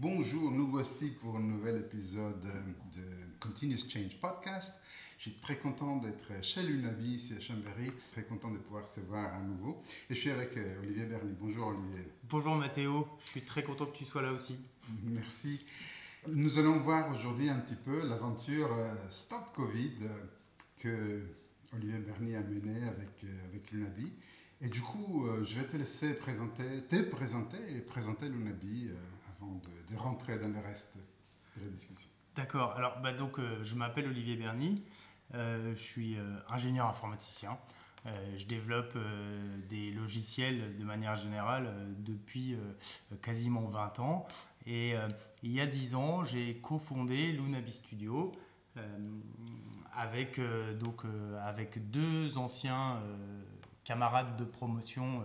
Bonjour, nous voici pour un nouvel épisode de Continuous Change Podcast. Je suis très content d'être chez l'UNABI, ici à Chambéry, très content de pouvoir se voir à nouveau. Et je suis avec euh, Olivier Berny. Bonjour Olivier. Bonjour Mathéo, je suis très content que tu sois là aussi. Merci. Nous allons voir aujourd'hui un petit peu l'aventure euh, Stop Covid euh, que Olivier Berny a menée avec, avec l'UNABI. Et du coup, je vais te laisser présenter, te présenter et présenter l'UNABI de, rentrer dans le reste de la discussion. D'accord. Alors, bah, donc, je m'appelle Olivier Berny. Euh, je suis euh, ingénieur informaticien. Euh, je développe des logiciels de manière générale depuis quasiment 20 ans. Et il y a 10 ans, j'ai cofondé l'Unabi Studio avec, donc, avec deux anciens camarades de promotion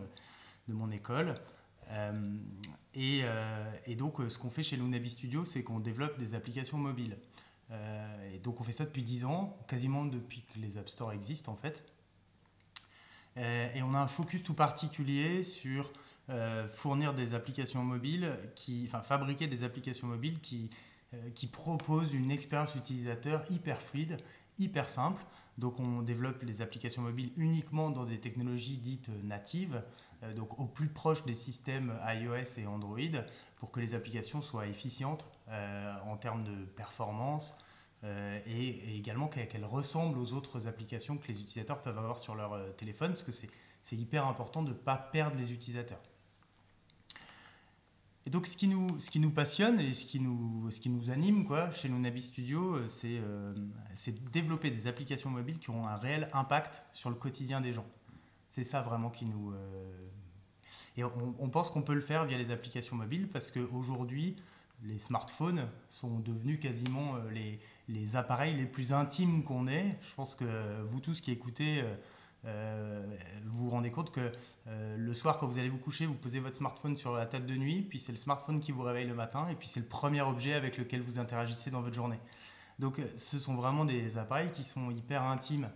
de mon école. Et, et, donc, ce qu'on fait chez l'Unabi Studio, c'est qu'on développe des applications mobiles. Euh, et donc on fait ça depuis 10 ans, quasiment depuis que les App Store existent en fait. Euh, et on a un focus tout particulier sur euh, fournir des applications mobiles, qui, enfin fabriquer des applications mobiles qui, qui proposent une expérience utilisateur hyper fluide, hyper simple. Donc on développe les applications mobiles uniquement dans des technologies dites natives, donc au plus proche des systèmes iOS et Android, pour que les applications soient efficientes en termes de performance, euh, et, également qu'elle ressemble aux autres applications que les utilisateurs peuvent avoir sur leur euh, téléphone, parce que c'est hyper important de ne pas perdre les utilisateurs. Et donc ce qui nous, ce qui nous passionne et ce qui nous, ce qui nous anime quoi, chez Lunabi Studio, euh, c'est de développer des applications mobiles qui ont un réel impact sur le quotidien des gens. C'est ça vraiment qui nous... Et on, pense qu'on peut le faire via les applications mobiles parce qu'aujourd'hui, les smartphones sont devenus quasiment euh, les, les appareils les plus intimes qu'on ait. Je pense que vous tous qui écoutez, euh, euh, vous vous rendez compte que le soir, quand vous allez vous coucher, vous posez votre smartphone sur la table de nuit, puis c'est le smartphone qui vous réveille le matin, et puis c'est le premier objet avec lequel vous interagissez dans votre journée. Donc ce sont vraiment des appareils qui sont hyper intimes.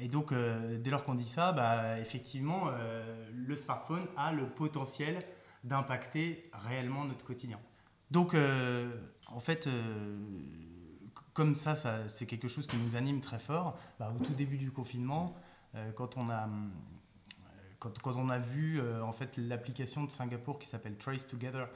et donc dès lors qu'on dit ça, bah, effectivement, le smartphone a le potentiel d'impacter réellement notre quotidien. Donc, euh, en fait, euh, comme ça, c'est quelque chose qui nous anime très fort. Bah, au tout début du confinement, euh, quand on a quand, on a vu en fait l'application de Singapour qui s'appelle Trace Together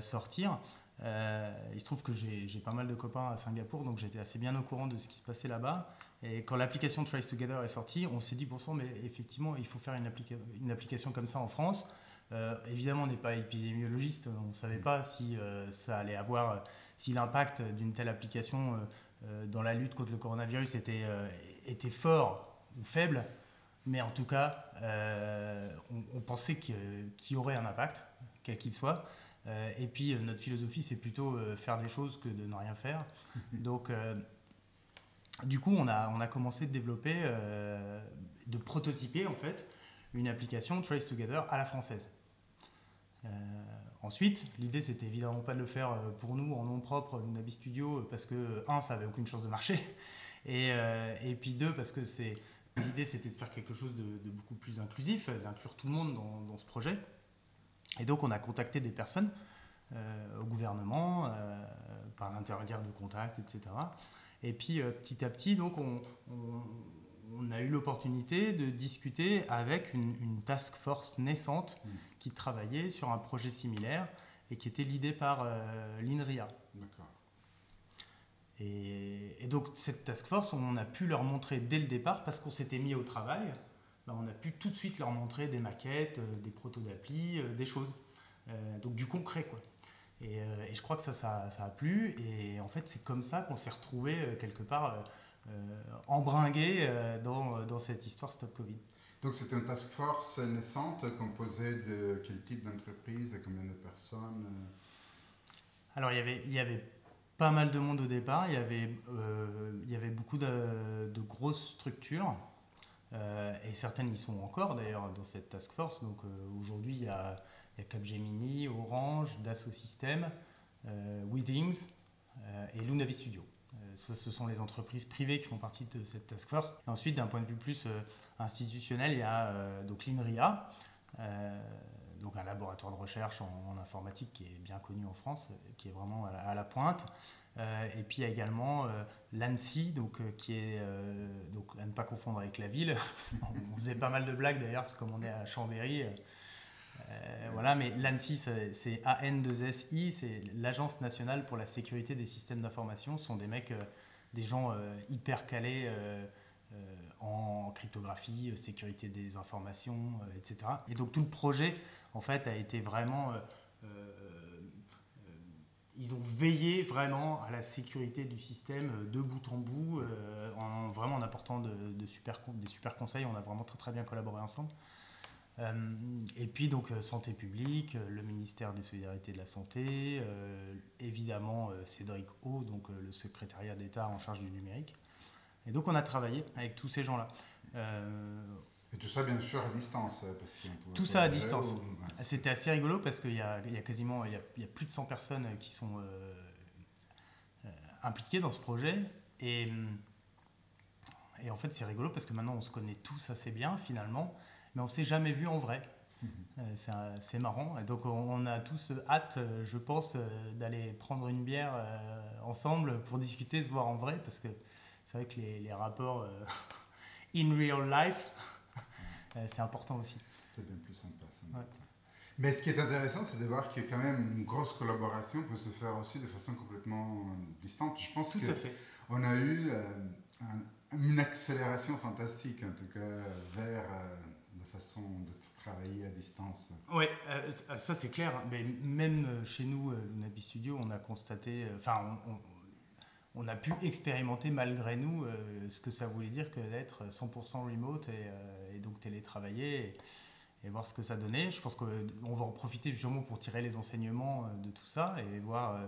sortir, il se trouve que j'ai pas mal de copains à Singapour, donc j'étais assez bien au courant de ce qui se passait là-bas. Et quand l'application Trace Together est sortie, on s'est dit, bon sang, mais effectivement, il faut faire une, application comme ça en France. Euh, évidemment, on n'est pas épidémiologiste, on ne savait pas si euh, ça allait avoir, si l'impact d'une telle application euh, dans la lutte contre le coronavirus était fort ou faible, mais en tout cas, on, pensait qu'il y aurait un impact, quel qu'il soit. et puis, notre philosophie, c'est plutôt faire des choses que de ne rien faire. Donc, du coup, on a, on a commencé de développer, de prototyper en fait, une application Trace Together à la française. Euh, ensuite, l'idée c'était évidemment pas de le faire euh, pour nous en nom propre, Lunabi Studio, parce que un, ça avait aucune chance de marcher, et, euh, et puis deux, parce que c'est l'idée c'était de faire quelque chose de, beaucoup plus inclusif, d'inclure tout le monde dans, ce projet. Et donc on a contacté des personnes au gouvernement par l'intermédiaire de contacts, etc. Et puis petit à petit, donc on on a eu l'opportunité de discuter avec une, task force naissante hmm. qui travaillait sur un projet similaire et qui était l'idée par euh, l'INRIA. D'accord. Et, donc cette task force, on a pu leur montrer dès le départ, parce qu'on s'était mis au travail, ben, on a pu tout de suite leur montrer des maquettes, euh, des protos d'appli, euh, des choses. donc du concret quoi. Et, je crois que ça, ça, ça, a plu. Et en fait, c'est comme ça qu'on s'est retrouvé quelque part euh, embringué euh, dans, dans, cette histoire Stop Covid. Donc c'était une task force naissante composée de quel type d'entreprise et combien de personnes euh? Alors il y, avait, il y avait pas mal de monde au départ, il y avait, avait beaucoup de, grosses structures. et certaines y sont encore d'ailleurs dans cette task force. Donc aujourd'hui, il y a, Capgemini, Orange, Dassault Systèmes, Withings et Lunavi Studio. Euh, ce sont les entreprises privées qui font partie de cette task force. Ensuite, d'un point de vue plus euh, institutionnel, il y a euh, l'INRIA, donc un laboratoire de recherche en, informatique qui est bien connu en France, qui est vraiment à la, pointe. et puis il y a également l'ANSI, donc, qui est donc, à ne pas confondre avec la ville. on faisait pas mal de blagues d'ailleurs, comme on est à Chambéry. voilà, mais l'ANSI, c'est AN2SI, c'est l'Agence nationale pour la sécurité des systèmes d'information. Ce sont des mecs, des gens hyper calés euh, en cryptographie, euh, sécurité des informations, euh, etc. Et donc tout le projet, en fait, a été vraiment ils ont veillé vraiment à la sécurité du système de bout en bout, en vraiment en apportant des super conseils. On a vraiment très très bien collaboré ensemble. et puis donc santé publique, le ministère des solidarités de la santé, évidemment Cédric O, donc le secrétariat d'État en charge du numérique. Et donc on a travaillé avec tous ces gens-là. Euh, et tout ça, bien sûr, à distance. Euh, parce tout ça à distance. C'était assez rigolo parce qu'il y, y, a quasiment il y a, il y a plus de 100 personnes qui sont euh, impliquées dans ce projet. Et, et en fait, c'est rigolo parce que maintenant, on se connaît tous assez bien, finalement, mais on ne s'est jamais vu en vrai. Mhm. C'est marrant. Et donc, on a tous hâte, je pense, d'aller prendre une bière ensemble pour discuter, se voir en vrai, parce que c'est vrai que les, les rapports euh, in real life, euh, c'est important aussi. C'est bien plus sympa. Mais ce qui est intéressant, c'est de voir que quand même une grosse collaboration peut se faire aussi de façon complètement distante. Je pense qu'on a eu euh, une accélération fantastique, en tout cas, vers la façon de travailler à distance. Oui, ça c'est clair. Mais même chez nous, Nabi Studio, on a constaté, enfin, on, on a pu expérimenter malgré nous euh, ce que ça voulait dire que d'être 100% remote et, euh, donc télétravailler et, voir ce que ça donnait. Je pense qu'on va en profiter justement pour tirer les enseignements euh, de tout ça et voir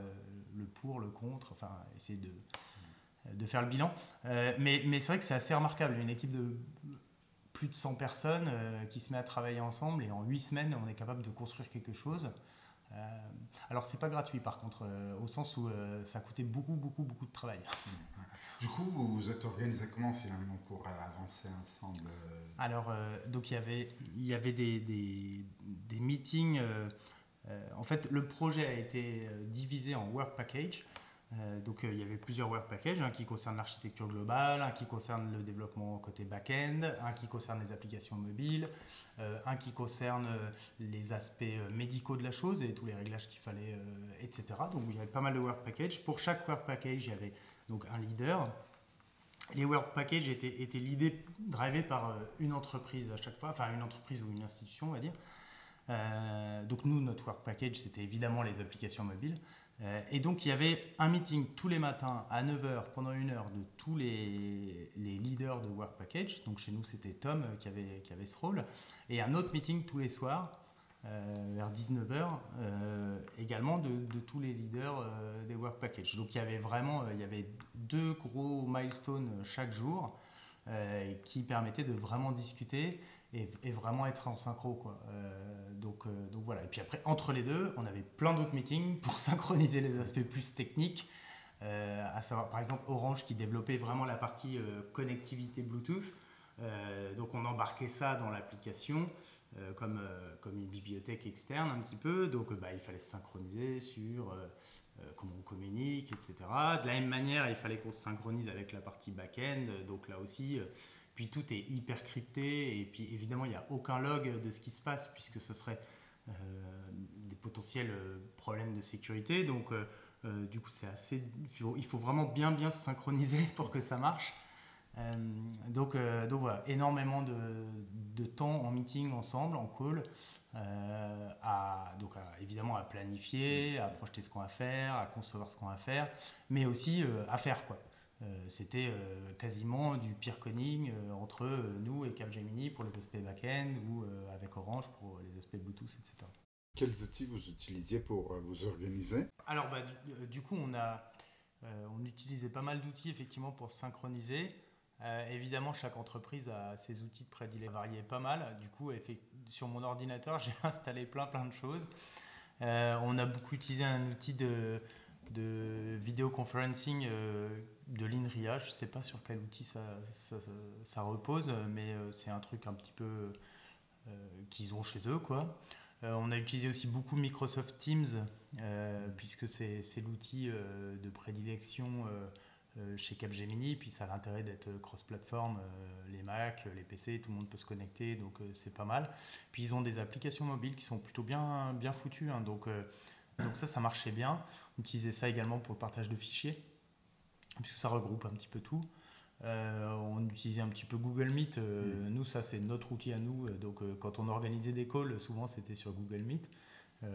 le pour, le contre, enfin essayer de, de faire le bilan. mais, mais c'est vrai que c'est assez remarquable, une équipe de plus de 100 personnes qui se met à travailler ensemble et en 8 semaines on est capable de construire quelque chose. Euh, alors c'est pas gratuit par contre, euh, au sens où euh, ça coûtait beaucoup, beaucoup, beaucoup de travail. Du coup, vous vous êtes organisé comment finalement pour avancer ensemble Alors, donc il y avait, il y avait des, des, meetings. en fait, le projet a été divisé en work package. Donc il y avait plusieurs work packages, un qui concerne l'architecture globale, un qui concerne le développement côté back-end, un qui concerne les applications mobiles, euh, un qui concerne euh, les aspects euh, médicaux de la chose et tous les réglages qu'il fallait, etc. Donc il y avait pas mal de work packages. Pour chaque work package, il y avait donc un leader. Les work packages étaient, étaient l'idée drivés par une entreprise à chaque fois, enfin une entreprise ou une institution, on va dire. Donc nous, notre work package, c'était évidemment les applications mobiles. Euh, et donc il y avait un meeting tous les matins à 9h pendant une heure de tous les, leaders de Work Package. Donc chez nous c'était Tom euh, qui avait, ce rôle. Et un autre meeting tous les soirs euh, vers 19h également de, tous les leaders des Work Package. Donc il y avait vraiment il y avait deux gros milestones chaque jour qui permettaient de vraiment discuter et, vraiment être en synchro. Quoi. Euh, donc, euh, donc voilà. Et puis après, entre les deux, on avait plein d'autres meetings pour synchroniser les aspects plus techniques. Euh, à savoir par exemple Orange qui développait vraiment la partie connectivité Bluetooth. donc on embarquait ça dans l'application comme, comme une bibliothèque externe un petit peu. Donc bah, il fallait se synchroniser sur comment on communique, etc. De la même manière, il fallait qu'on se synchronise avec la partie back-end. Donc là aussi, puis tout est hyper crypté, et puis évidemment, il n'y a aucun log de ce qui se passe, puisque ce serait euh, des potentiels euh, problèmes de sécurité. Donc, euh, du coup, c'est assez. Il faut, vraiment bien, bien se synchroniser pour que ça marche. donc, donc voilà, énormément de, de, temps en meeting ensemble, en call. à, donc évidemment à planifier, à projeter ce qu'on va faire, à concevoir ce qu'on va faire, mais aussi à faire quoi. Euh, c'était euh, quasiment du peer coding euh, entre nous et Capgemini pour les aspects back-end ou avec Orange pour les aspects Bluetooth, etc. Quels outils vous utilisiez pour vous organiser? Alors, bah, du, coup, on, a, on utilisait pas mal d'outils effectivement pour synchroniser. évidemment, chaque entreprise a ses outils de prédilection variés pas mal. Du coup, sur mon ordinateur, j'ai installé plein plein de choses. on a beaucoup utilisé un outil de, de vidéoconferencing de l'INRIA. Je ne sais pas sur quel outil ça, repose, mais euh, c'est un truc un petit peu euh, qu'ils ont chez eux. quoi. on a utilisé aussi beaucoup Microsoft Teams, puisque c'est l'outil de prédilection chez Capgemini, puis ça a l'intérêt d'être cross-platform, les Mac, les PC, tout le monde peut se connecter, donc c'est pas mal. Puis ils ont des applications mobiles qui sont plutôt bien, bien foutues, hein, donc, donc ça, ça marchait bien. On utilisait ça également pour le partage de fichiers, puisque ça regroupe un petit peu tout. Euh, on utilisait un petit peu Google Meet. Euh, mm. Nous, ça, c'est notre outil à nous. Donc, euh, quand on organisait des calls, souvent, c'était sur Google Meet.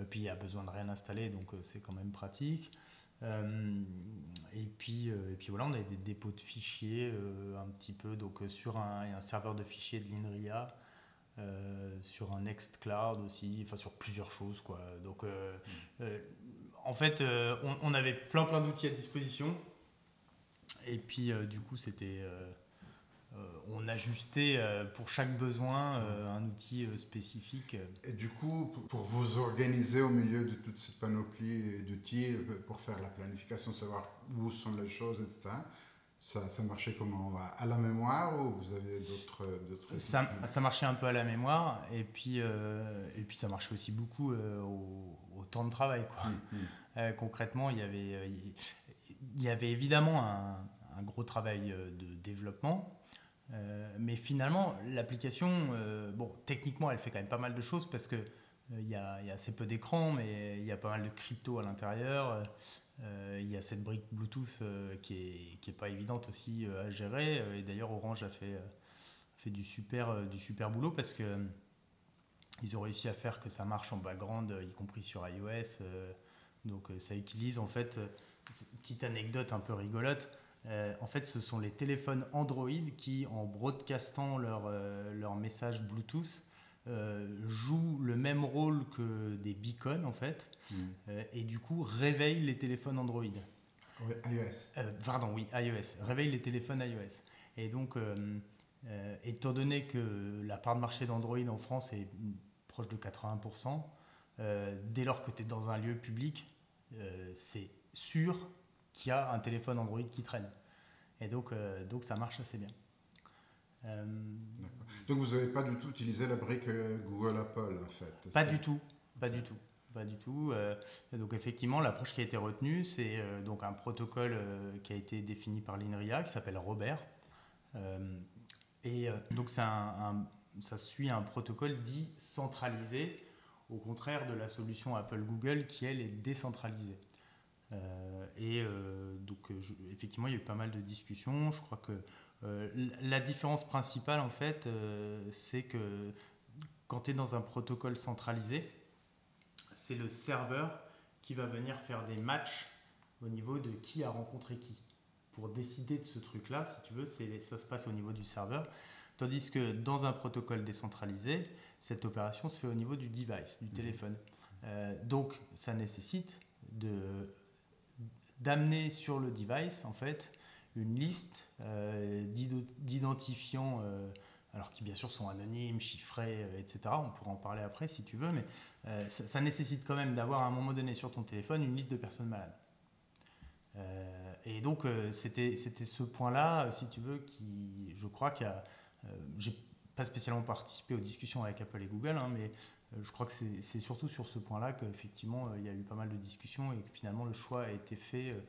puis, il y a besoin de rien installer, donc c'est quand même pratique. et, puis, et puis, voilà, on avait des dépôts de fichiers un petit peu. Donc, sur un, serveur de fichiers de l'INRIA. sur un Nextcloud aussi, enfin sur plusieurs choses quoi. Donc mm. en fait, on, on, avait plein plein d'outils à disposition et puis, euh, du coup, c'était. Euh, euh, on ajustait pour chaque besoin un outil spécifique. Et du coup, pour vous organiser au milieu de toute cette panoplie d'outils, pour faire la planification, savoir où sont les choses, etc., ça, ça, marchait comment? À la mémoire ou vous avez d'autres ça, ça, marchait un peu à la mémoire et puis, et puis ça marchait aussi beaucoup au, temps de travail. Quoi. Mmh, mmh. concrètement, il y avait, il y avait évidemment un, gros travail euh, de développement. Euh, mais finalement, l'application, euh, bon, techniquement, elle fait quand même pas mal de choses parce que il y, a, assez peu d'écran, mais il y a pas mal de crypto à l'intérieur. Il y a cette brique Bluetooth qui, est, qui est pas évidente aussi à gérer. Et d'ailleurs, Orange a fait, fait du, super, du super boulot parce que ils ont réussi à faire que ça marche en background, y compris sur iOS. donc ça utilise en fait petite anecdote un peu rigolote. Euh, en fait, ce sont les téléphones Android qui, en broadcastant leur, euh, leur message Bluetooth, euh, jouent le même rôle que des beacons, en fait, hmm. et du coup réveillent les téléphones Android. Oui, iOS. pardon, oui, iOS. Réveillent les téléphones iOS. Et donc, étant donné que la part de marché d'Android en France est proche de 80%, dès lors que tu es dans un lieu public, c'est sûr qu'il y a un téléphone Android qui traîne. Et donc, euh, donc ça marche assez bien. Euh, donc vous n'avez pas du tout utilisé la brique euh, Google Apple en fait Pas du tout, pas du tout. Pas du tout. donc effectivement, l'approche qui a été retenue, c'est donc un protocole qui a été défini par l'INRIA qui s'appelle Robert. et donc un, ça suit un protocole dit centralisé, au contraire de la solution Apple Google qui elle est décentralisée. Euh, et euh, donc, euh, effectivement, il y a eu pas mal de discussions. Je crois que la différence principale, en fait, c'est que quand tu es dans un protocole centralisé, c'est le serveur qui va venir faire des matchs au niveau de qui a rencontré qui. Pour décider de ce truc-là, si tu veux, ça se passe au niveau du serveur. Tandis que dans un protocole décentralisé, cette opération se fait au niveau du device, du mmh. téléphone. donc, ça nécessite de d'amener sur le device une liste euh, d'identifiants, euh, alors qui bien sûr sont anonymes, chiffrés, euh, etc. On pourra en parler après si tu veux, mais ça, nécessite quand même d'avoir à un moment donné sur ton téléphone une liste de personnes malades. et donc c'était ce point-là, si tu veux, qui je crois qu'il a... j'ai pas spécialement participé aux discussions avec Apple et Google, hein, mais je crois que c'est surtout sur ce point-là qu'effectivement, euh, il y a eu pas mal de discussions et que finalement, le choix a été fait euh,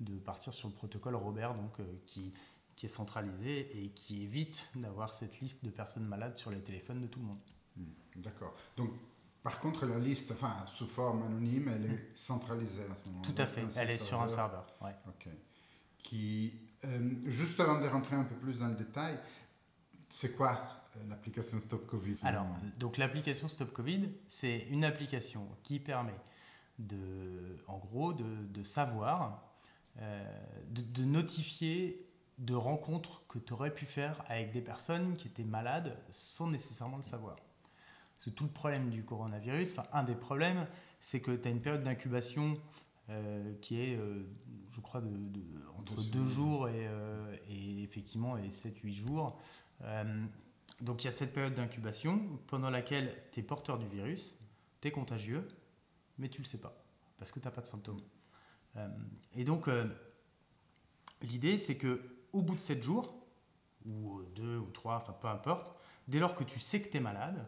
de partir sur le protocole Robert, donc, qui, qui est centralisé et qui évite d'avoir cette liste de personnes malades sur les téléphones de tout le monde. Hmm, d'accord. Donc, par contre, la liste, enfin, sous forme anonyme, elle est centralisée à ce moment-là. Tout à fait, elle est sur un serveur. Ouais. Ok. Qui, juste avant de rentrer un peu plus dans le détail, c'est quoi euh, l'application Stop Covid Alors, donc l'application Stop Covid, c'est une application qui permet de, en gros, de, savoir, euh, de, notifier de rencontres que tu aurais pu faire avec des personnes qui étaient malades sans nécessairement le savoir. C'est tout le problème du coronavirus, enfin un des problèmes, c'est que tu as une période d'incubation euh, qui est, je crois, de, entre deux jours et, et, effectivement et 7-8 jours. Donc il y a cette période d'incubation pendant laquelle tu es porteur du virus, tu es contagieux, mais tu le sais pas, parce que tu n'as pas de symptômes. Euh, et donc euh, l'idée c'est que au bout de 7 jours, ou 2 ou 3, enfin peu importe, dès lors que tu sais que tu es malade,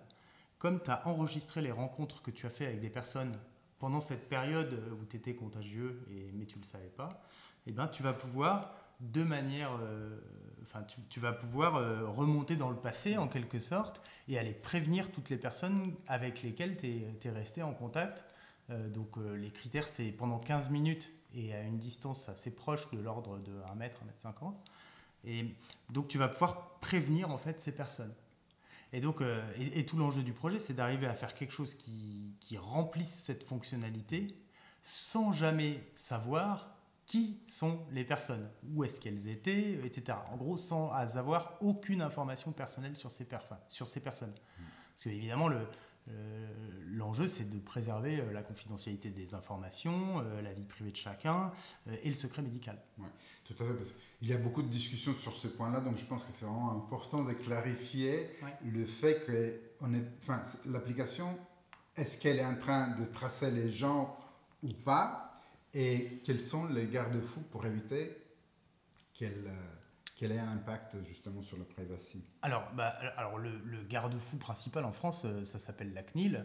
comme tu as enregistré les rencontres que tu as fait avec des personnes pendant cette période où tu étais contagieux, et, mais tu ne le savais pas, eh ben, tu vas pouvoir de manière, euh, enfin, tu, vas pouvoir euh, remonter dans le passé en quelque sorte et aller prévenir toutes les personnes avec lesquelles tu es, resté en contact. Euh, donc les critères, c'est pendant 15 minutes et à une distance assez proche de l'ordre de 1 mètre, 1 mètre 50. Et donc tu vas pouvoir prévenir en fait ces personnes. Et donc, et, tout l'enjeu du projet, c'est d'arriver à faire quelque chose qui, qui remplisse cette fonctionnalité sans jamais savoir qui sont les personnes, où est-ce qu'elles étaient, etc. En gros, sans avoir aucune information personnelle sur ces, sur ces personnes. Parce que évidemment, le, euh, l'enjeu, c'est de préserver euh, la confidentialité des informations, euh, la vie privée de chacun et le secret médical. Oui, tout à fait. Parce Il y a beaucoup de discussions sur ce point-là, donc je pense que c'est vraiment important de clarifier le fait que on est, enfin, l'application, est-ce qu'elle est en train de tracer les gens ou pas? Et quels sont les garde-fous pour éviter qu'elle euh, ait un impact justement sur la privacy? Alors, bah, alors le, garde-fou principal en France, euh, ça s'appelle la CNIL,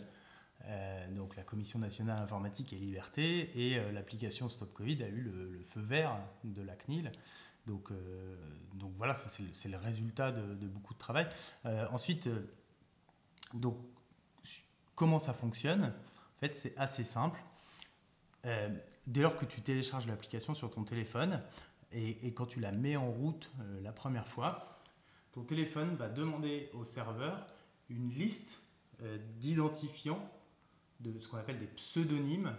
euh, donc la Commission nationale informatique et liberté, et l'application Stop Covid a eu le, feu vert de la CNIL. Donc, donc voilà, c'est le résultat de, de, beaucoup de travail. ensuite, donc, comment ça fonctionne? En fait, c'est assez simple. Euh, dès lors que tu télécharges l'application sur ton téléphone et, quand tu la mets en route euh, la première fois, ton téléphone va demander au serveur une liste euh, d'identifiants, de ce qu'on appelle des pseudonymes,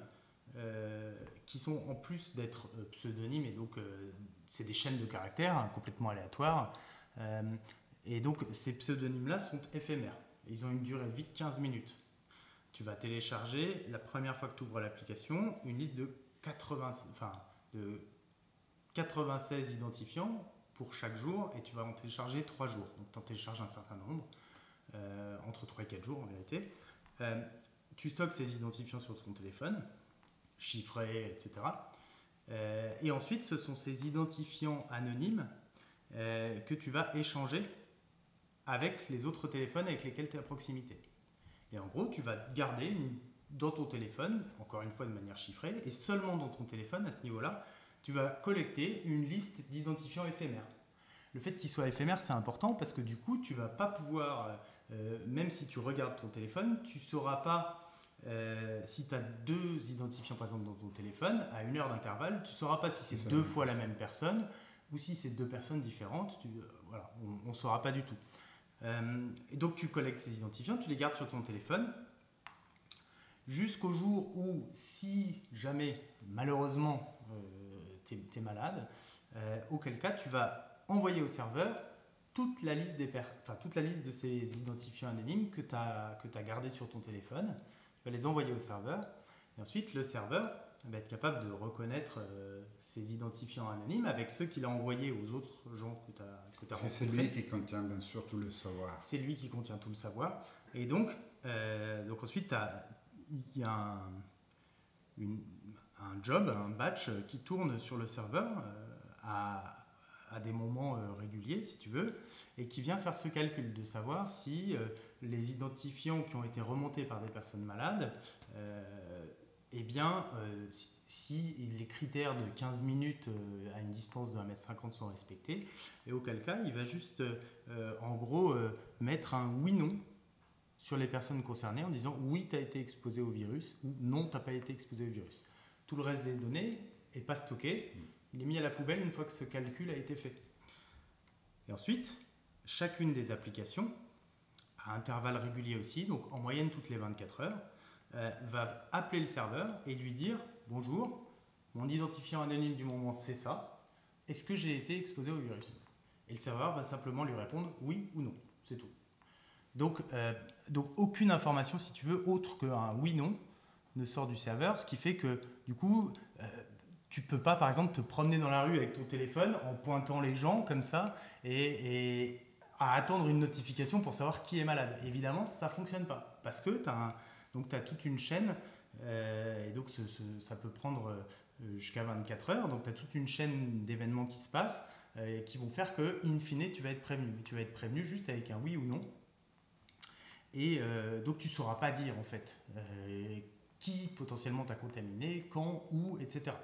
qui sont en plus d'être pseudonymes, et donc c'est des chaînes de caractères hein, complètement aléatoires. et donc ces pseudonymes-là sont éphémères. Ils ont une durée de vie de 15 minutes tu vas télécharger, la première fois que tu ouvres l'application, une liste de, 80, enfin, de 96 identifiants pour chaque jour et tu vas en télécharger 3 jours. Donc tu en télécharges un certain nombre, euh, entre 3 et 4 jours en vérité. Euh, tu stockes ces identifiants sur ton téléphone, chiffrés, etc. Euh, et ensuite, ce sont ces identifiants anonymes que tu vas échanger avec les autres téléphones avec lesquels tu es à proximité. Et en gros, tu vas garder dans ton téléphone, encore une fois de manière chiffrée, et seulement dans ton téléphone, à ce niveau-là, tu vas collecter une liste d'identifiants éphémères. Le fait qu'il soit éphémère, c'est important parce que du coup, tu vas pas pouvoir, euh, même si tu regardes ton téléphone, tu sauras pas, euh, si tu as deux identifiants par exemple dans ton téléphone, à une heure d'intervalle, tu sauras pas si c'est deux fois la même personne ou si c'est deux personnes différentes. Tu, euh, voilà, on ne saura pas du tout. Euh, et donc tu collectes ces identifiants, tu les gardes sur ton téléphone jusqu'au jour où, si jamais malheureusement euh, tu es, malade, euh, auquel cas tu vas envoyer au serveur toute la liste, des enfin, toute la liste de ces identifiants anonymes que tu as, as gardés sur ton téléphone. Tu vas les envoyer au serveur. Et ensuite, le serveur va être capable de reconnaître euh, ces identifiants anonymes avec ceux qu'il a envoyés aux autres gens que tu as, que C'est lui qui contient bien sûr tout le savoir. C'est lui qui contient tout le savoir. Et donc, euh, donc ensuite, il y a un, un, job, un batch qui tourne sur le serveur euh, à, à, des moments réguliers, si tu veux, et qui vient faire ce calcul de savoir si les identifiants qui ont été remontés par des personnes malades eh bien, euh, si les critères de 15 minutes euh, à une distance de 1m50 sont respectés, et auquel cas, il va juste, euh, en gros, mettre un oui-non sur les personnes concernées en disant oui, tu as été exposé au virus ou non, tu n'as pas été exposé au virus. Tout le reste des données n'est pas stocké, il est mis à la poubelle une fois que ce calcul a été fait. Et ensuite, chacune des applications, à intervalles réguliers aussi, donc en moyenne toutes les 24 heures, euh, va appeler le serveur et lui dire Bonjour, mon identifiant anonyme du moment c'est ça. Est-ce que j'ai été exposé au virus? Et le serveur va simplement lui répondre oui ou non. C'est tout. Donc, euh, donc aucune information, si tu veux, autre qu'un oui-non ne sort du serveur, ce qui fait que du coup, euh, tu peux pas, par exemple, te promener dans la rue avec ton téléphone en pointant les gens comme ça et, à attendre une notification pour savoir qui est malade. Évidemment, ça fonctionne pas parce que tu as un donc tu as toute une chaîne, euh, et donc ça peut prendre euh, jusqu'à 24 heures, donc tu as toute une chaîne d'événements qui se passent, euh, qui vont faire que, in fine, tu vas être prévenu. Tu vas être prévenu juste avec un oui ou non. Et donc tu ne sauras pas dire en fait qui potentiellement t'a contaminé, quand, où, etc.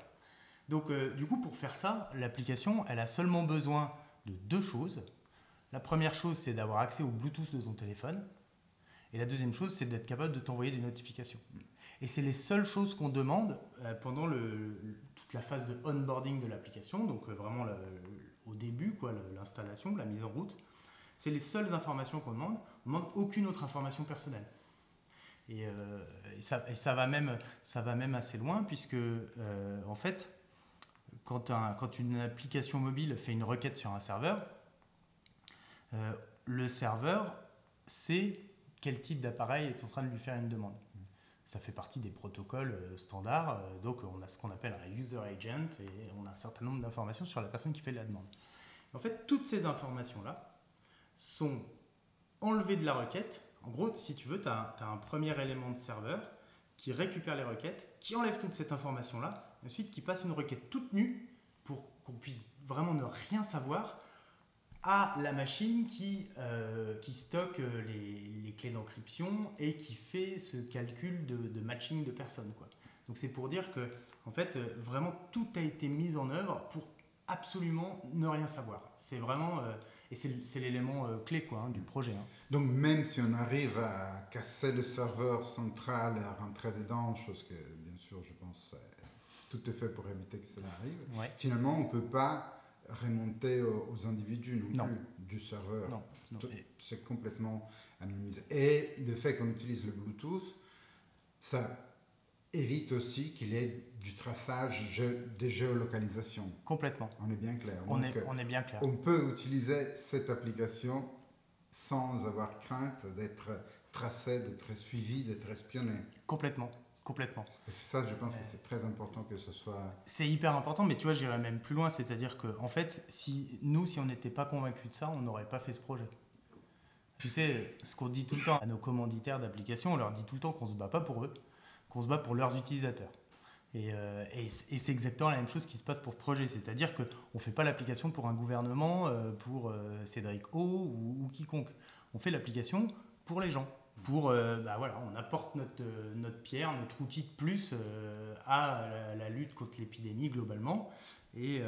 Donc du coup pour faire ça, l'application elle a seulement besoin de deux choses. La première chose c'est d'avoir accès au Bluetooth de ton téléphone. Et la deuxième chose, c'est d'être capable de t'envoyer des notifications. Et c'est les seules choses qu'on demande euh, pendant toute la phase de onboarding de l'application, donc euh, vraiment au début, quoi, l'installation, la mise en route. C'est les seules informations qu'on demande. On ne demande aucune autre information personnelle. Et, euh, ça, ça, va même, ça va même assez loin, puisque en fait, quand, quand, une application mobile fait une requête sur un serveur, le serveur sait quel type d'appareil est en train de lui faire une demande. Ça fait partie des protocoles euh, standards. Euh, donc, on a ce qu'on appelle un user agent et on a un certain nombre d'informations sur la personne qui fait la demande. En fait, toutes ces informations-là sont enlevées de la requête. En gros, si tu veux, tu as, un premier élément de serveur qui récupère les requêtes, qui enlève toute cette information-là, ensuite qui passe une requête toute nue pour qu'on puisse vraiment ne rien savoir à la machine qui, euh, qui stocke euh, les, les clés d'encryption et qui fait ce calcul de, de matching de personnes. Quoi. Donc c'est pour dire que en fait, euh, vraiment tout a été mis en œuvre pour absolument ne rien savoir. C'est vraiment et c'est l'élément clé quoi hein, du projet. Hein. Donc même si on arrive à casser le serveur central et à rentrer dedans, chose que bien sûr je pense tout est fait pour éviter que cela arrive, finalement on peut pas remonter aux, individus non, plus du serveur. Non, C'est complètement anonymisé. Et le fait qu'on utilise le Bluetooth, ça évite aussi qu'il y ait du traçage des géolocalisations. Complètement. On est bien clair. On, est, on est bien clair. On peut utiliser cette application sans avoir crainte d'être tracé, d'être suivi, d'être espionné. Complètement. Complètement. C'est ça, je pense que c'est très important que ce soit. C'est hyper important, mais tu vois, j'irais même plus loin, c'est-à-dire que, en fait, si nous, si on n'était pas convaincus de ça, on n'aurait pas fait ce projet. Tu sais, ce qu'on dit tout le temps à nos commanditaires d'applications, on leur dit tout le temps qu'on se bat pas pour eux, qu'on se bat pour leurs utilisateurs. Et, euh, et, c'est exactement la même chose qui se passe pour projet, c'est-à-dire qu'on ne fait pas l'application pour un gouvernement, euh, pour euh, Cédric O ou quiconque. On fait l'application pour les gens pour, euh, bah voilà, on apporte notre, euh, notre pierre, notre outil de plus euh, à la, lutte contre l'épidémie globalement. Et,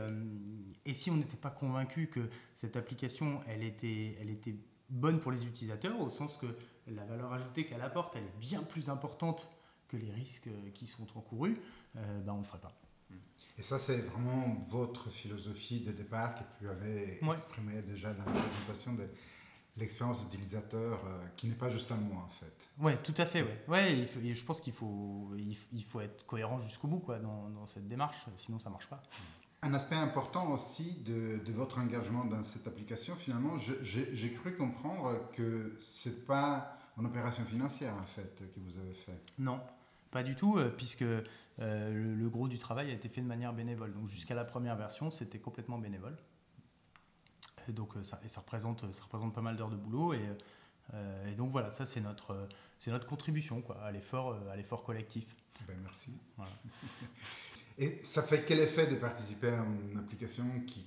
et si on n'était pas convaincu que cette application, elle était, elle était bonne pour les utilisateurs, au sens que la valeur ajoutée qu'elle apporte, elle est bien plus importante que les risques qui sont encourus, bah on ne le ferait pas. Et ça, c'est vraiment votre philosophie de départ que tu avais exprimée déjà dans la présentation de, l'expérience d'utilisateur euh, qui n'est pas juste un moi en fait. Oui, tout à fait. Ouais. ouais je pense qu'il faut, il, faut être cohérent jusqu'au bout quoi, dans, dans, cette démarche, sinon ça ne marche pas. Un aspect important aussi de, de votre engagement dans cette application, finalement, j'ai cru comprendre que ce n'est pas une opération financière en fait que vous avez fait. Non, pas du tout, euh, puisque euh, le, le, gros du travail a été fait de manière bénévole. Donc jusqu'à la première version, c'était complètement bénévole. Et donc euh, ça, et ça, représente, ça représente pas mal d'heures de boulot. Et, euh, et, donc voilà, ça c'est notre, c'est notre contribution quoi, à l'effort, euh, à l'effort collectif. Ben, merci. et ça fait quel effet de participer à une application qui,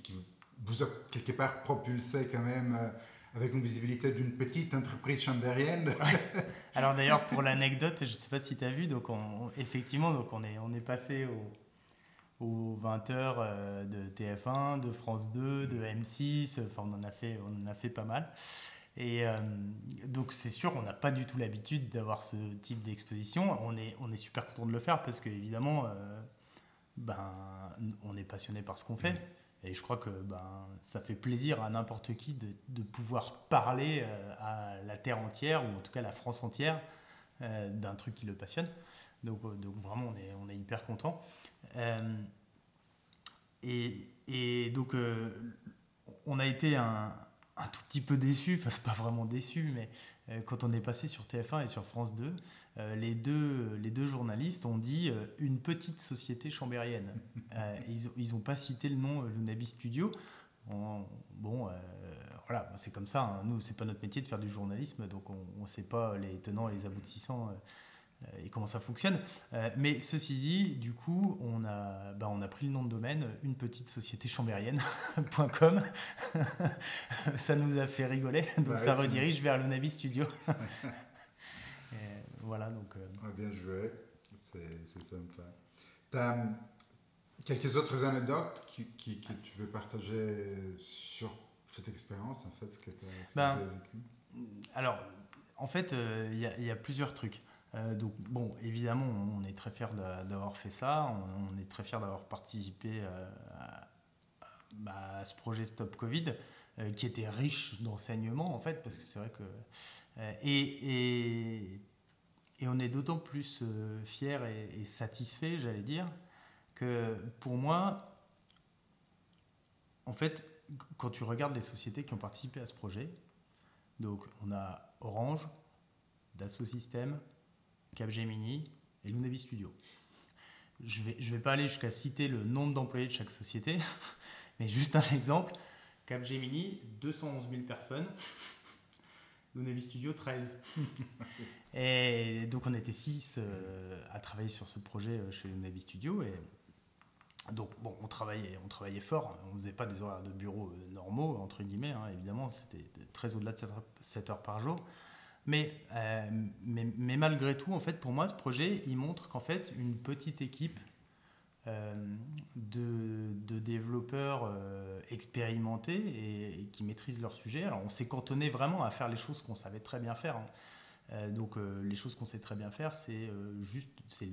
vous a quelque part propulsé quand même avec une visibilité d'une petite entreprise chambérienne? Alors d'ailleurs, pour l'anecdote, je ne sais pas si tu as vu, donc effectivement, donc on, est, on est passé au, aux 20h euh, de TF1, de France 2, de M6, enfin on en a fait, on en a fait pas mal. Et euh, donc c'est sûr, on n'a pas du tout l'habitude d'avoir ce type d'exposition. On est, on est super content de le faire parce qu'évidemment, euh, ben, on est passionné par ce qu'on fait. Et je crois que ben, ça fait plaisir à n'importe qui de, de, pouvoir parler à la Terre entière, ou en tout cas la France entière, d'un truc qui le passionne. Donc, donc vraiment, on est, on est hyper content. Euh, et, et, donc, euh, on a été un, un, tout petit peu déçus, enfin, c'est pas vraiment déçu, mais euh, quand on est passé sur TF1 et sur France 2, les, deux, les deux journalistes ont dit une petite société chambérienne. ils n'ont pas cité le nom Lunabi Studio. bon, voilà, c'est comme ça. Hein. Nous, c'est pas notre métier de faire du journalisme, donc on ne sait pas les tenants et les aboutissants euh, et comment ça fonctionne. Euh, mais ceci dit, du coup, on a, bah, on a pris le nom de domaine une petite société chambérienne.com. ça nous a fait rigoler, donc ça redirige vers le Navi Studio. voilà, donc. Ah, bien joué, c'est sympa. Tu as quelques autres anecdotes qui, qui, que tu veux partager sur cette expérience, en fait, ce que tu as, ben, vécu? Alors, en fait, il y, y, a plusieurs trucs. Euh, donc, bon, évidemment, on est très fiers d'avoir fait ça. On, est très fiers d'avoir participé euh, bah, à, ce projet Stop Covid, euh, qui était riche d'enseignements, en fait, parce que c'est vrai que. Et, on est d'autant plus fiers et, et satisfaits, j'allais dire, que pour moi, en fait, quand tu regardes les sociétés qui ont participé à ce projet, donc on a Orange, Dassault Systèmes, Capgemini et Lunavi Studio. Je ne vais, je vais pas aller jusqu'à citer le nombre d'employés de chaque société, mais juste un exemple. Capgemini, 211 000 personnes. Lunavi Studio, 13. et donc on était 6 euh, à travailler sur ce projet euh, chez Lunavi Studio. Et donc bon, on travaillait, on travaillait fort. On ne faisait pas des horaires de bureau euh, normaux, entre guillemets, hein, évidemment. C'était très au-delà de 7 heures par jour. Euh, mais, mais, malgré tout, en fait, pour moi, ce projet, il montre qu'en fait, une petite équipe euh, de, de, développeurs euh, expérimentés et, qui maîtrisent leur sujet. Alors, on s'est cantonné vraiment à faire les choses qu'on savait très bien faire. Hein. donc, les choses qu'on sait très bien faire, c'est juste c'est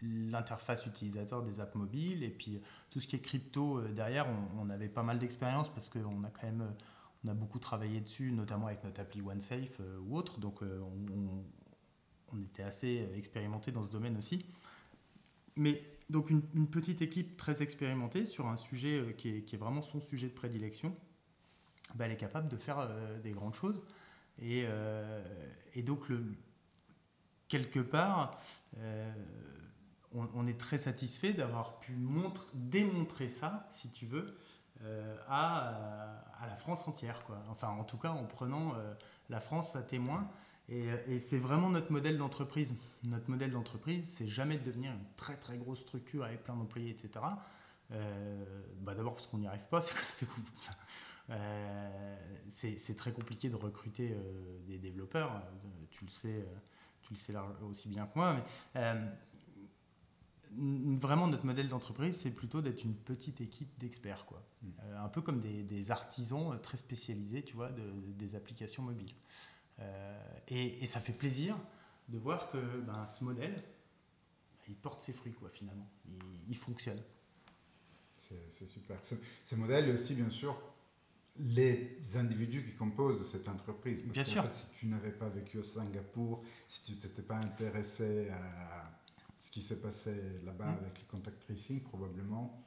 l'interface utilisateur des apps mobiles et puis tout ce qui est crypto derrière, on, on avait pas mal d'expérience parce qu'on a quand même on a beaucoup travaillé dessus, notamment avec notre appli OneSafe euh, ou autre. Donc, euh, on, était assez expérimenté dans ce domaine aussi. Mais donc, une, petite équipe très expérimentée sur un sujet euh, qui est, vraiment son sujet de prédilection, bah, elle est capable de faire des grandes choses. Et, donc, quelque part, on, est très satisfait d'avoir pu montre, démontrer ça, si tu veux, euh, à, à, la France entière. Quoi. Enfin, en tout cas, en prenant euh, la France à témoin. Et, c'est vraiment notre modèle d'entreprise. Notre modèle d'entreprise, c'est jamais de devenir une très très grosse structure avec plein d'employés, etc. Euh, bah D'abord parce qu'on n'y arrive pas, c'est très compliqué de recruter des développeurs, tu le sais, tu le sais aussi bien que moi. Vraiment notre modèle d'entreprise, c'est plutôt d'être une petite équipe d'experts, quoi. Mm. Euh, un peu comme des, artisans euh, très spécialisés, tu vois, des applications mobiles. Euh, et, ça fait plaisir de voir que ben, ce modèle, il porte ses fruits, quoi, finalement. Il, fonctionne. C'est super. Ce, modèle aussi, bien sûr, les individus qui composent cette entreprise. Parce bien sûr. Fait, si tu n'avais pas vécu au Singapour, si tu t'étais pas intéressé à ce qui s'est passé là-bas mm. avec le contact tracing, probablement,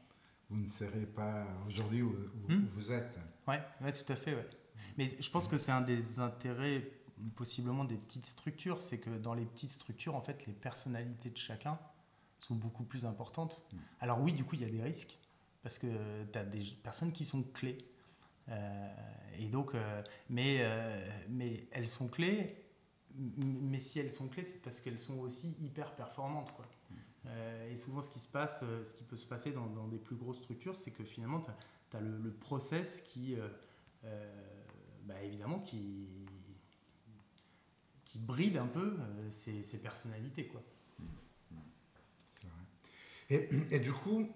vous ne serez pas aujourd'hui où, mm. vous êtes. Oui, ouais, tout à fait. Ouais. Mais je pense que c'est un des intérêts possiblement des petites structures, c'est que dans les petites structures, en fait, les personnalités de chacun sont beaucoup plus importantes. Mm. Alors oui, du coup, il y a des risques, parce que tu as des personnes qui sont clés. Euh, et donc, euh, mais, euh, mais elles sont clés mais si elles sont clés, c'est parce qu'elles sont aussi hyper performantes. Quoi. Euh, et souvent, ce qui, se passe, euh, ce qui peut se passer dans, des plus grosses structures, c'est que finalement, tu as, le, process qui, euh, bah, évidemment, qui, qui bride un peu ces, personnalités. Quoi. C'est vrai. Et, et, du coup,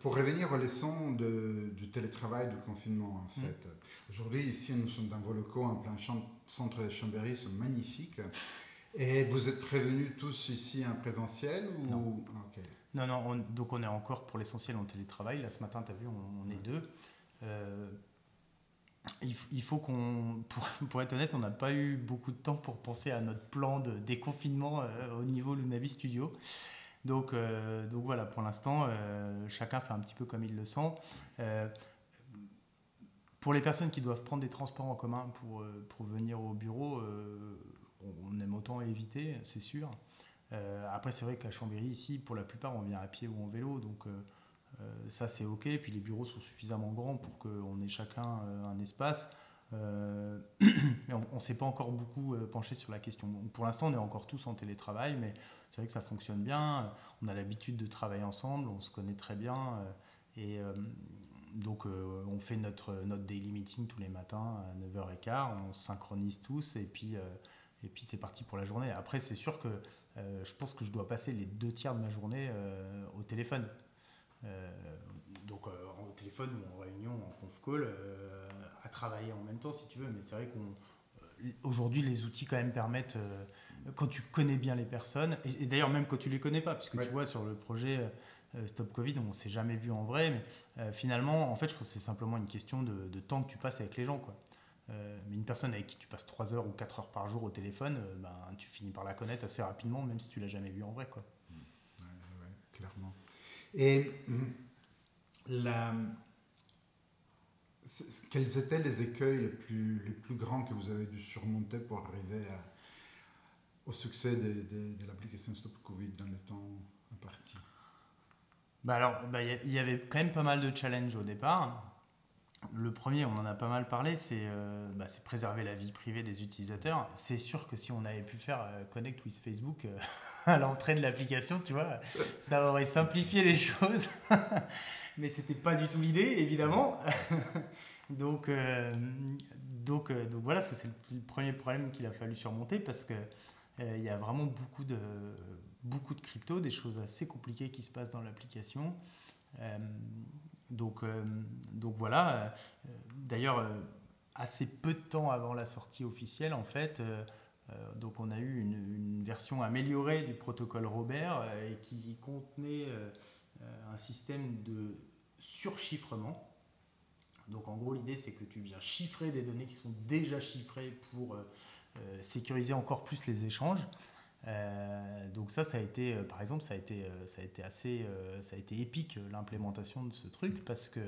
pour revenir aux leçons de, du télétravail, du confinement, en mm. fait. Aujourd'hui, ici, nous sommes dans vos locaux en plein centre de Chambéry, sont magnifiques. Et vous êtes revenus tous ici en présentiel ou... Non, non, non donc on est encore pour l'essentiel en télétravail. Là, ce matin, tu as vu, on, est deux. Euh, il, faut qu'on, pour, pour, être honnête, on n'a pas eu beaucoup de temps pour penser à notre plan de déconfinement euh, au niveau Lunavi Studio. Donc, euh, donc voilà, pour l'instant, euh, chacun fait un petit peu comme il le sent. Euh, pour les personnes qui doivent prendre des transports en commun pour, pour venir au bureau, on aime autant éviter, c'est sûr. après, c'est vrai qu'à Chambéry, ici, pour la plupart, on vient à pied ou en vélo, donc ça c'est ok. Puis les bureaux sont suffisamment grands pour qu'on ait chacun un espace. Euh, on ne s'est pas encore beaucoup euh, penché sur la question. Pour l'instant, on est encore tous en télétravail, mais c'est vrai que ça fonctionne bien. On a l'habitude de travailler ensemble, on se connaît très bien. Euh, et donc, on fait notre, notre daily meeting tous les matins à 9h15, on se synchronise tous, Et puis c'est parti pour la journée. Après, c'est sûr que je pense que je dois passer les deux tiers de ma journée au téléphone. Donc au téléphone ou en réunion, en conf call, à travailler en même temps si tu veux. Mais c'est vrai qu'on aujourd'hui, les outils quand même permettent, euh, quand tu connais bien les personnes, et, d'ailleurs même quand tu les connais pas, puisque tu vois sur le projet euh, Stop Covid, on s'est jamais vu en vrai, mais euh, finalement, en fait, je pense que c'est simplement une question de, temps que tu passes avec les gens, quoi. mais une personne avec qui tu passes 3 heures ou 4 heures par jour au téléphone, ben, tu finis par la connaître assez rapidement, même si tu l'as jamais vu en vrai, quoi. Ouais, clairement. Et la quels étaient les écueils les plus, les plus grands que vous avez dû surmonter pour arriver au succès de, de, l'application Stop Covid dans le temps imparti? Bah alors, bah, il y avait quand même pas mal de challenges au départ. Le premier, on en a pas mal parlé, c'est euh, bah, préserver la vie privée des utilisateurs. C'est sûr que si on avait pu faire euh, Connect with Facebook euh, à l'entrée de l'application, tu vois, ça aurait simplifié les choses. mais c'était pas du tout l'idée, évidemment. donc, euh, donc, euh, donc voilà, ça c'est le premier problème qu'il a fallu surmonter parce que euh, il y a vraiment beaucoup de, beaucoup de crypto, des choses assez compliquées qui se passent dans l'application. donc, donc voilà. D'ailleurs, assez peu de temps avant la sortie officielle, en fait, donc on a eu une, version améliorée du protocole Robert qui contenait un système de surchiffrement. Donc en gros, l'idée, c'est que tu viens chiffrer des données qui sont déjà chiffrées pour euh, euh, sécuriser encore plus les échanges. Euh, donc ça, ça a été, par exemple, ça a été, ça a été assez, ça a été épique l'implémentation de ce truc parce que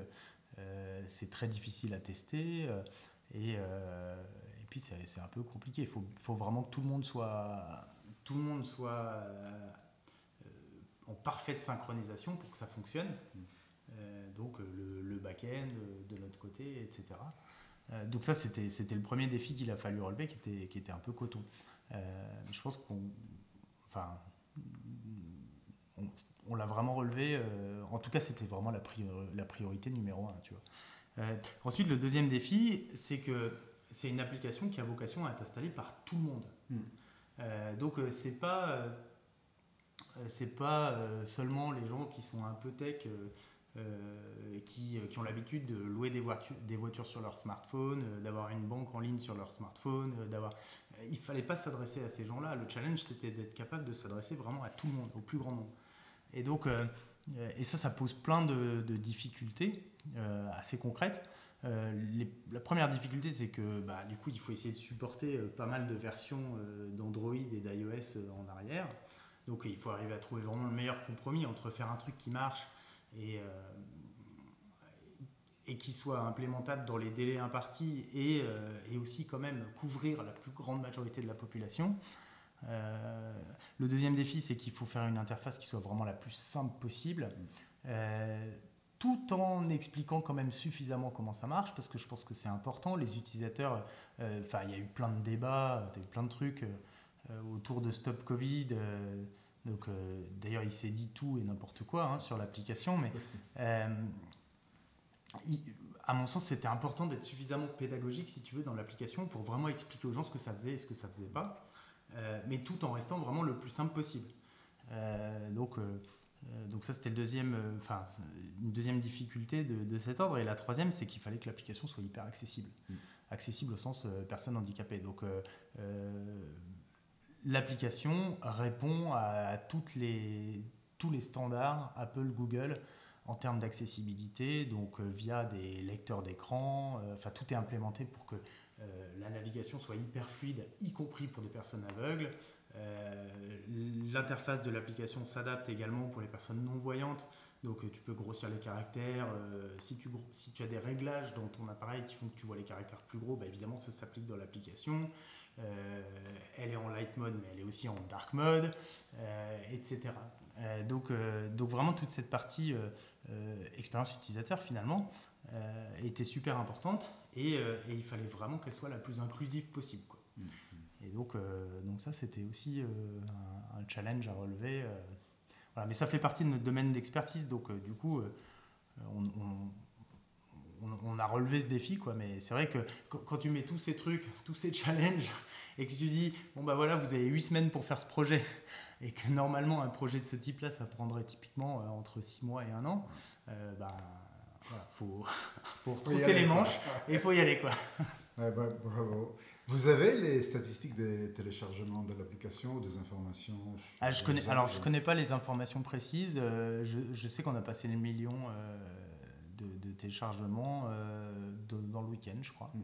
c'est très difficile à tester et, puis c'est un peu compliqué. Il faut, faut, vraiment que tout le monde soit, tout le monde soit en parfaite synchronisation pour que ça fonctionne. Euh, donc euh, le, back-end euh, de l'autre côté, etc. donc ça, c'était le premier défi qu'il a fallu relever, qui était, qui était un peu coton. je pense qu'on... Enfin, on, l'a vraiment relevé. en tout cas, c'était vraiment la, la, priorité numéro un. Tu vois. ensuite, le deuxième défi, c'est que c'est une application qui a vocation à être installée par tout le monde. Hmm. donc, c'est pas c'est pas seulement les gens qui sont un peu tech qui, euh, qui, ont l'habitude de louer des voitures, des voitures sur leur smartphone, euh, d'avoir une banque en ligne sur leur smartphone, d'avoir... Il fallait pas s'adresser à ces gens-là. Le challenge, c'était d'être capable de s'adresser vraiment à tout le monde, au plus grand nombre. Et donc, et ça, ça pose plein de, difficultés assez concrètes. la première difficulté, c'est que bah, du coup, il faut essayer de supporter pas mal de versions d'Android et d'iOS en arrière. Donc, il faut arriver à trouver vraiment le meilleur compromis entre faire un truc qui marche et, euh, et qui soit implémentable dans les délais impartis et, euh, et, aussi quand même couvrir la plus grande majorité de la population. Euh, le deuxième défi, c'est qu'il faut faire une interface qui soit vraiment la plus simple possible, tout en expliquant quand même suffisamment comment ça marche, parce que je pense que c'est important. Les utilisateurs, enfin, il y a eu plein de débats, il y a eu plein de trucs autour de Stop Covid. Donc, euh, d'ailleurs, il s'est dit tout et n'importe quoi hein, sur l'application, mais euh, à mon sens, c'était important d'être suffisamment pédagogique, si tu veux, dans l'application pour vraiment expliquer aux gens ce que ça faisait et ce que ça faisait pas, euh, mais tout en restant vraiment le plus simple possible. donc, donc ça, c'était le deuxième, enfin, une deuxième difficulté de, cet ordre. Et la troisième, c'est qu'il fallait que l'application soit hyper accessible. Mm. Accessible au sens personne handicapée. Donc, l'application répond à tous les standards Apple, Google en termes d'accessibilité, donc euh, via des lecteurs d'écran, euh, enfin tout est implémenté pour que euh, la navigation soit hyper fluide, y compris pour des personnes aveugles. L'interface de l'application s'adapte également pour les personnes non-voyantes, donc tu peux grossir les caractères. si, tu, si tu as des réglages dans ton appareil qui font que tu vois les caractères plus gros, bah, évidemment ça s'applique dans l'application. Euh, elle est en light mode, mais elle est aussi en dark mode, euh, etc. Euh, donc, donc vraiment toute cette partie expérience utilisateur finalement était super importante et, il fallait vraiment qu'elle soit la plus inclusive possible. Quoi. Mm-hmm. Et donc, donc ça, c'était aussi un, challenge à relever. voilà. Mais ça fait partie de notre domaine d'expertise, donc du coup, on, on, a relevé ce défi, quoi. Mais c'est vrai que quand, tu mets tous ces trucs, tous ces challenges, et que tu dis, bon bah voilà, vous avez 8 semaines pour faire ce projet, et que normalement un projet de ce type-là, ça prendrait typiquement euh, entre 6 mois et un an, euh, bah voilà, faut, faut retrousser les manches et il faut y aller quoi. bah, bravo. Vous avez les statistiques des téléchargements de l'application ou des informations ah, je connais, Alors, je ne connais pas les informations précises. Euh, je, je, sais qu'on a passé le million de, téléchargements euh, dans le week-end, je crois. Hmm.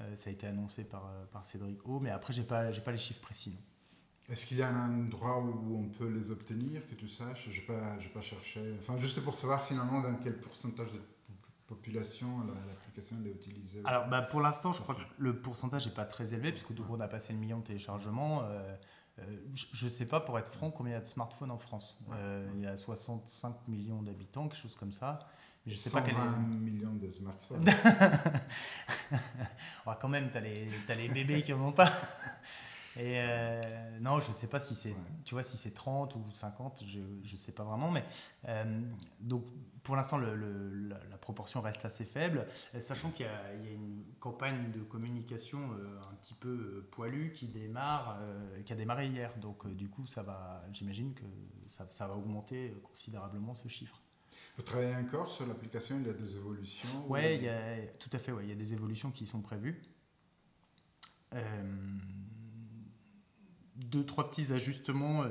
Euh, ça a été annoncé par, euh, par Cédric O, mais après, je n'ai pas, pas les chiffres précis. Est-ce qu'il y a un endroit où on peut les obtenir, que tu saches? Je n'ai pas, pas cherché. Enfin, juste pour savoir finalement dans quel pourcentage de population l'application est utilisée. Alors, bah, pour l'instant, je crois que le pourcentage n'est pas très élevé, puisque tout le monde a passé le million de téléchargements. je ne sais pas, pour être franc, combien il y a de smartphones en France. il y a 65 millions d'habitants, quelque chose comme ça. Je sais pas quel... millions de smartphones. quand même, tu as, as, les bébés qui n'en ont pas. Et euh, non, je ne sais pas si c'est tu vois si c'est 30 ou 50, je ne sais pas vraiment, mais euh, donc pour l'instant le, la, proportion reste assez faible, sachant qu'il y, y, a une campagne de communication euh, un petit peu poilue qui démarre, qui a démarré hier, donc du coup ça va, j'imagine que ça, ça va augmenter considérablement ce chiffre. Vous travaillez encore sur l'application, il y a des évolutions Oui, il y a, tout à fait, ouais, il y a des évolutions qui sont prévues. Euh, deux, trois petits ajustements euh,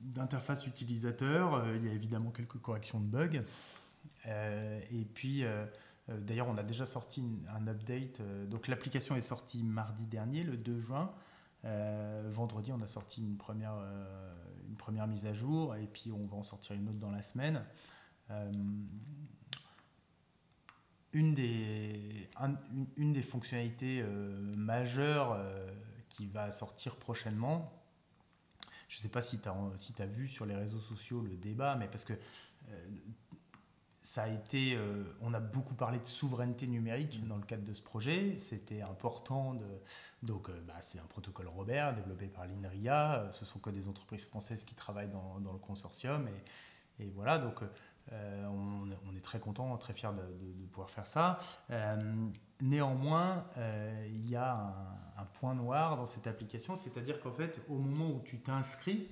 d'interface utilisateur. Euh, il y a évidemment quelques corrections de bugs. et puis, d'ailleurs, on a déjà sorti un update. donc, l'application est sortie mardi dernier, le 2 juin. vendredi, on a sorti une première, une première mise à jour et puis on va en sortir une autre dans la semaine. Euh, une, des, une, des fonctionnalités euh, majeures euh, qui va sortir prochainement, je ne sais pas si tu as, si as vu sur les réseaux sociaux le débat, mais parce que ça a été, on a beaucoup parlé de souveraineté numérique dans le cadre de ce projet. C'était important. De, donc, bah, c'est un protocole Robert développé par l'INRIA. Ce sont que des entreprises françaises qui travaillent dans, dans le consortium. Et, et voilà, donc euh, on, est très content, très fier de, pouvoir faire ça. Euh, néanmoins, euh, il y a un, point noir dans cette application, c'est-à-dire qu'en fait, au moment où tu t'inscris,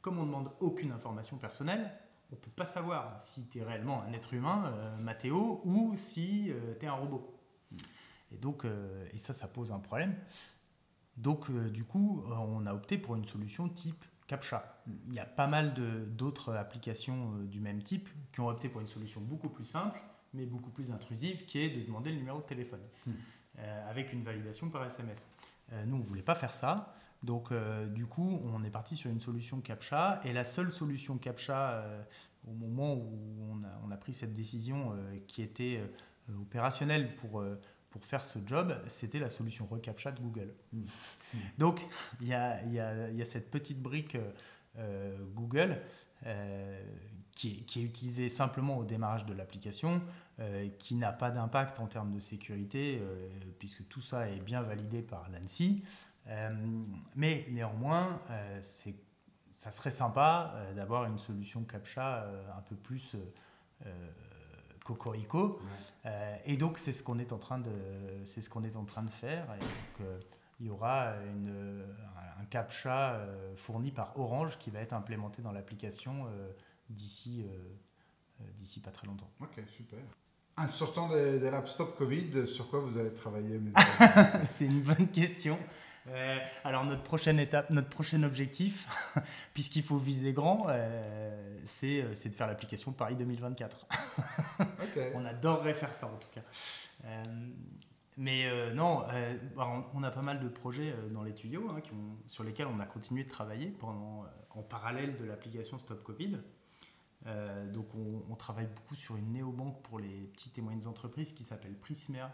comme on ne demande aucune information personnelle, on ne peut pas savoir si tu es réellement un être humain, Mathéo, ou si tu es un robot. Et donc, et ça, ça pose un problème. Donc, du coup, on a opté pour une solution type CAPTCHA. Il y a pas mal d'autres applications euh, du même type qui ont opté pour une solution beaucoup plus simple, mais beaucoup plus intrusive, qui est de demander le numéro de téléphone, hmm. euh, avec une validation par SMS. Euh, nous, on ne voulait pas faire ça. Donc, du coup, on est parti sur une solution CAPTCHA. Et la seule solution CAPTCHA, au moment où on a, pris cette décision qui était opérationnelle pour pour faire ce job, c'était la solution reCAPTCHA de Google. Mm. Mm. Donc, il y a, y, y a, cette petite brique euh, Google euh, qui, est, qui, est, utilisée simplement au démarrage de l'application, euh, qui n'a pas d'impact en termes de sécurité, puisque tout ça est bien validé par l'ANSI. mais néanmoins, c'est ça serait sympa d'avoir une solution CAPTCHA un peu plus Cocorico. Euh, et donc, c'est ce qu'on est en train de, c'est ce qu'on est en train de faire. Et donc, euh, il y aura une, un CAPTCHA euh, fourni par Orange qui va être implémenté dans l'application d'ici, d'ici pas très longtemps. Ok, super. En sortant de, de l'App Stop Covid, sur quoi vous allez travailler C'est une bonne question. Euh, alors notre prochaine étape, notre prochain objectif, puisqu'il faut viser grand, euh, euh, c'est de faire l'application Paris 2024. on adorerait faire ça en tout cas. mais non, on a pas mal de projets dans les tuyaux hein, qui ont, sur lesquels on a continué de travailler pendant, en parallèle de l'application Stop Covid. donc on, on, travaille beaucoup sur une néobanque pour les petites et moyennes entreprises qui s'appelle Prismea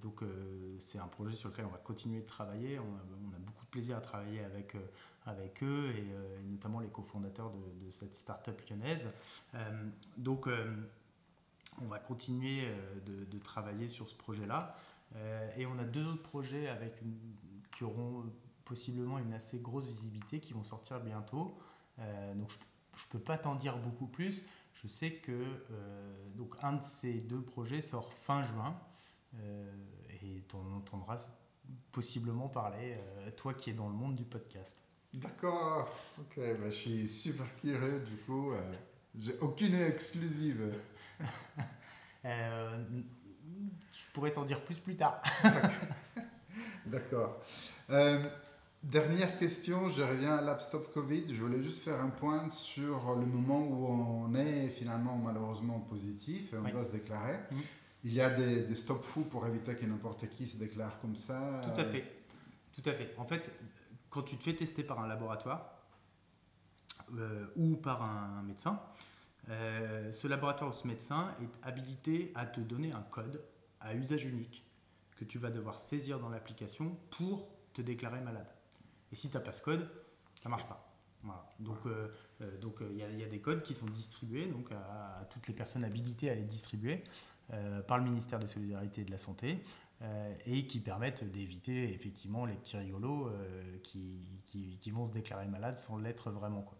donc euh, c'est un projet sur lequel on va continuer de travailler. On a, beaucoup de plaisir à travailler avec, euh, avec eux et, notamment les cofondateurs de, de cette start-up lyonnaise. donc on va continuer de, travailler sur ce projet-là. et on a deux autres projets avec qui auront possiblement une assez grosse visibilité qui vont sortir bientôt. donc je ne peux pas t'en dire beaucoup plus. Je sais que donc un de ces deux projets sort fin juin et on entendra possiblement parler, toi qui es dans le monde du podcast. D'accord, ok, bah, je suis super curieux du coup. J'ai aucune exclusive. Euh, je pourrais t'en dire plus plus tard. D'accord. Euh, dernière question, je reviens à l'App Covid. Je voulais juste faire un point sur le moment où on est finalement malheureusement positif et on doit se déclarer. Mm. Il y a des, des stop fous pour éviter que n'importe qui se déclare comme ça. Tout à fait. Tout à fait. En fait, quand tu te fais tester par un laboratoire euh, ou par un médecin, euh, ce laboratoire ou ce médecin est habilité à te donner un code à usage unique que tu vas devoir saisir dans l'application pour te déclarer malade. Et si tu n'as pas ce code, ça ne marche pas. Donc, euh, euh, donc il y, a des codes qui sont distribués donc à, toutes les personnes habilitées à les distribuer par le ministère des Solidarités et de la Santé et qui permettent d'éviter effectivement les petits rigolos qui, qui, qui, vont se déclarer malades sans l'être vraiment. Quoi.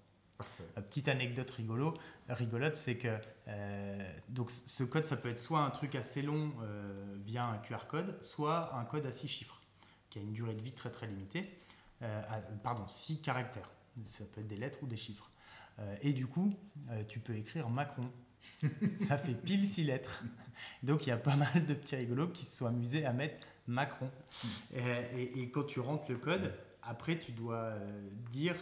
Petite anecdote rigolo, rigolote, c'est que euh, donc ce code, ça peut être soit un truc assez long euh, via un QR code, soit un code à six chiffres, qui a une durée de vie très très limitée, euh, pardon, six caractères. Ça peut être des lettres ou des chiffres. et du coup, tu peux écrire Macron. Ça fait pile six lettres. Donc il y a pas mal de petits rigolos qui se sont amusés à mettre Macron. Et, quand tu rentres le code, après tu dois dire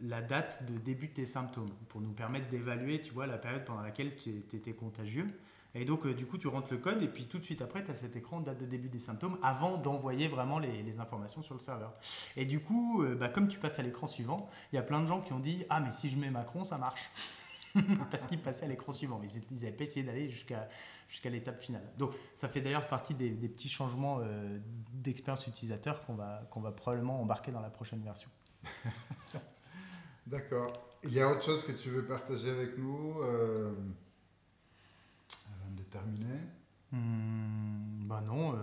la date de début de tes symptômes pour nous permettre d'évaluer, tu vois, la période pendant laquelle tu étais contagieux. Et donc, euh, du coup, tu rentres le code et puis tout de suite après, tu as cet écran date de début des symptômes avant d'envoyer vraiment les, informations sur le serveur. Et du coup, euh, bah, comme tu passes à l'écran suivant, il y a plein de gens qui ont dit Ah, mais si je mets Macron, ça marche. Parce qu'ils passaient à l'écran suivant. Mais ils n'avaient pas essayé d'aller jusqu'à jusqu'à l'étape finale. Donc, ça fait d'ailleurs partie des, petits changements euh, d'expérience utilisateur qu'on va, qu'on va probablement embarquer dans la prochaine version. D'accord. Il y a autre chose que tu veux partager avec nous euh, avant de terminer? Bah non, euh,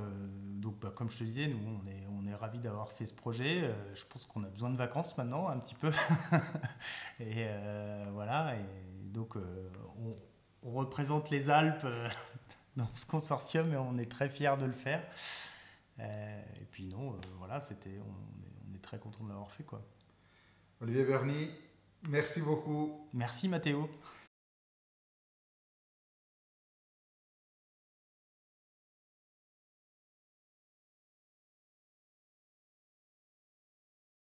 donc bah, comme je te disais, nous on est, on est ravis d'avoir fait ce projet. Euh, je pense qu'on a besoin de vacances maintenant, un petit peu. et voilà, et donc on, on, représente les Alpes dans ce consortium et on est très fiers de le faire. et puis non, voilà, c'était, on, on, est très content de l'avoir fait quoi. Olivier Berny, merci beaucoup. Merci Mathéo.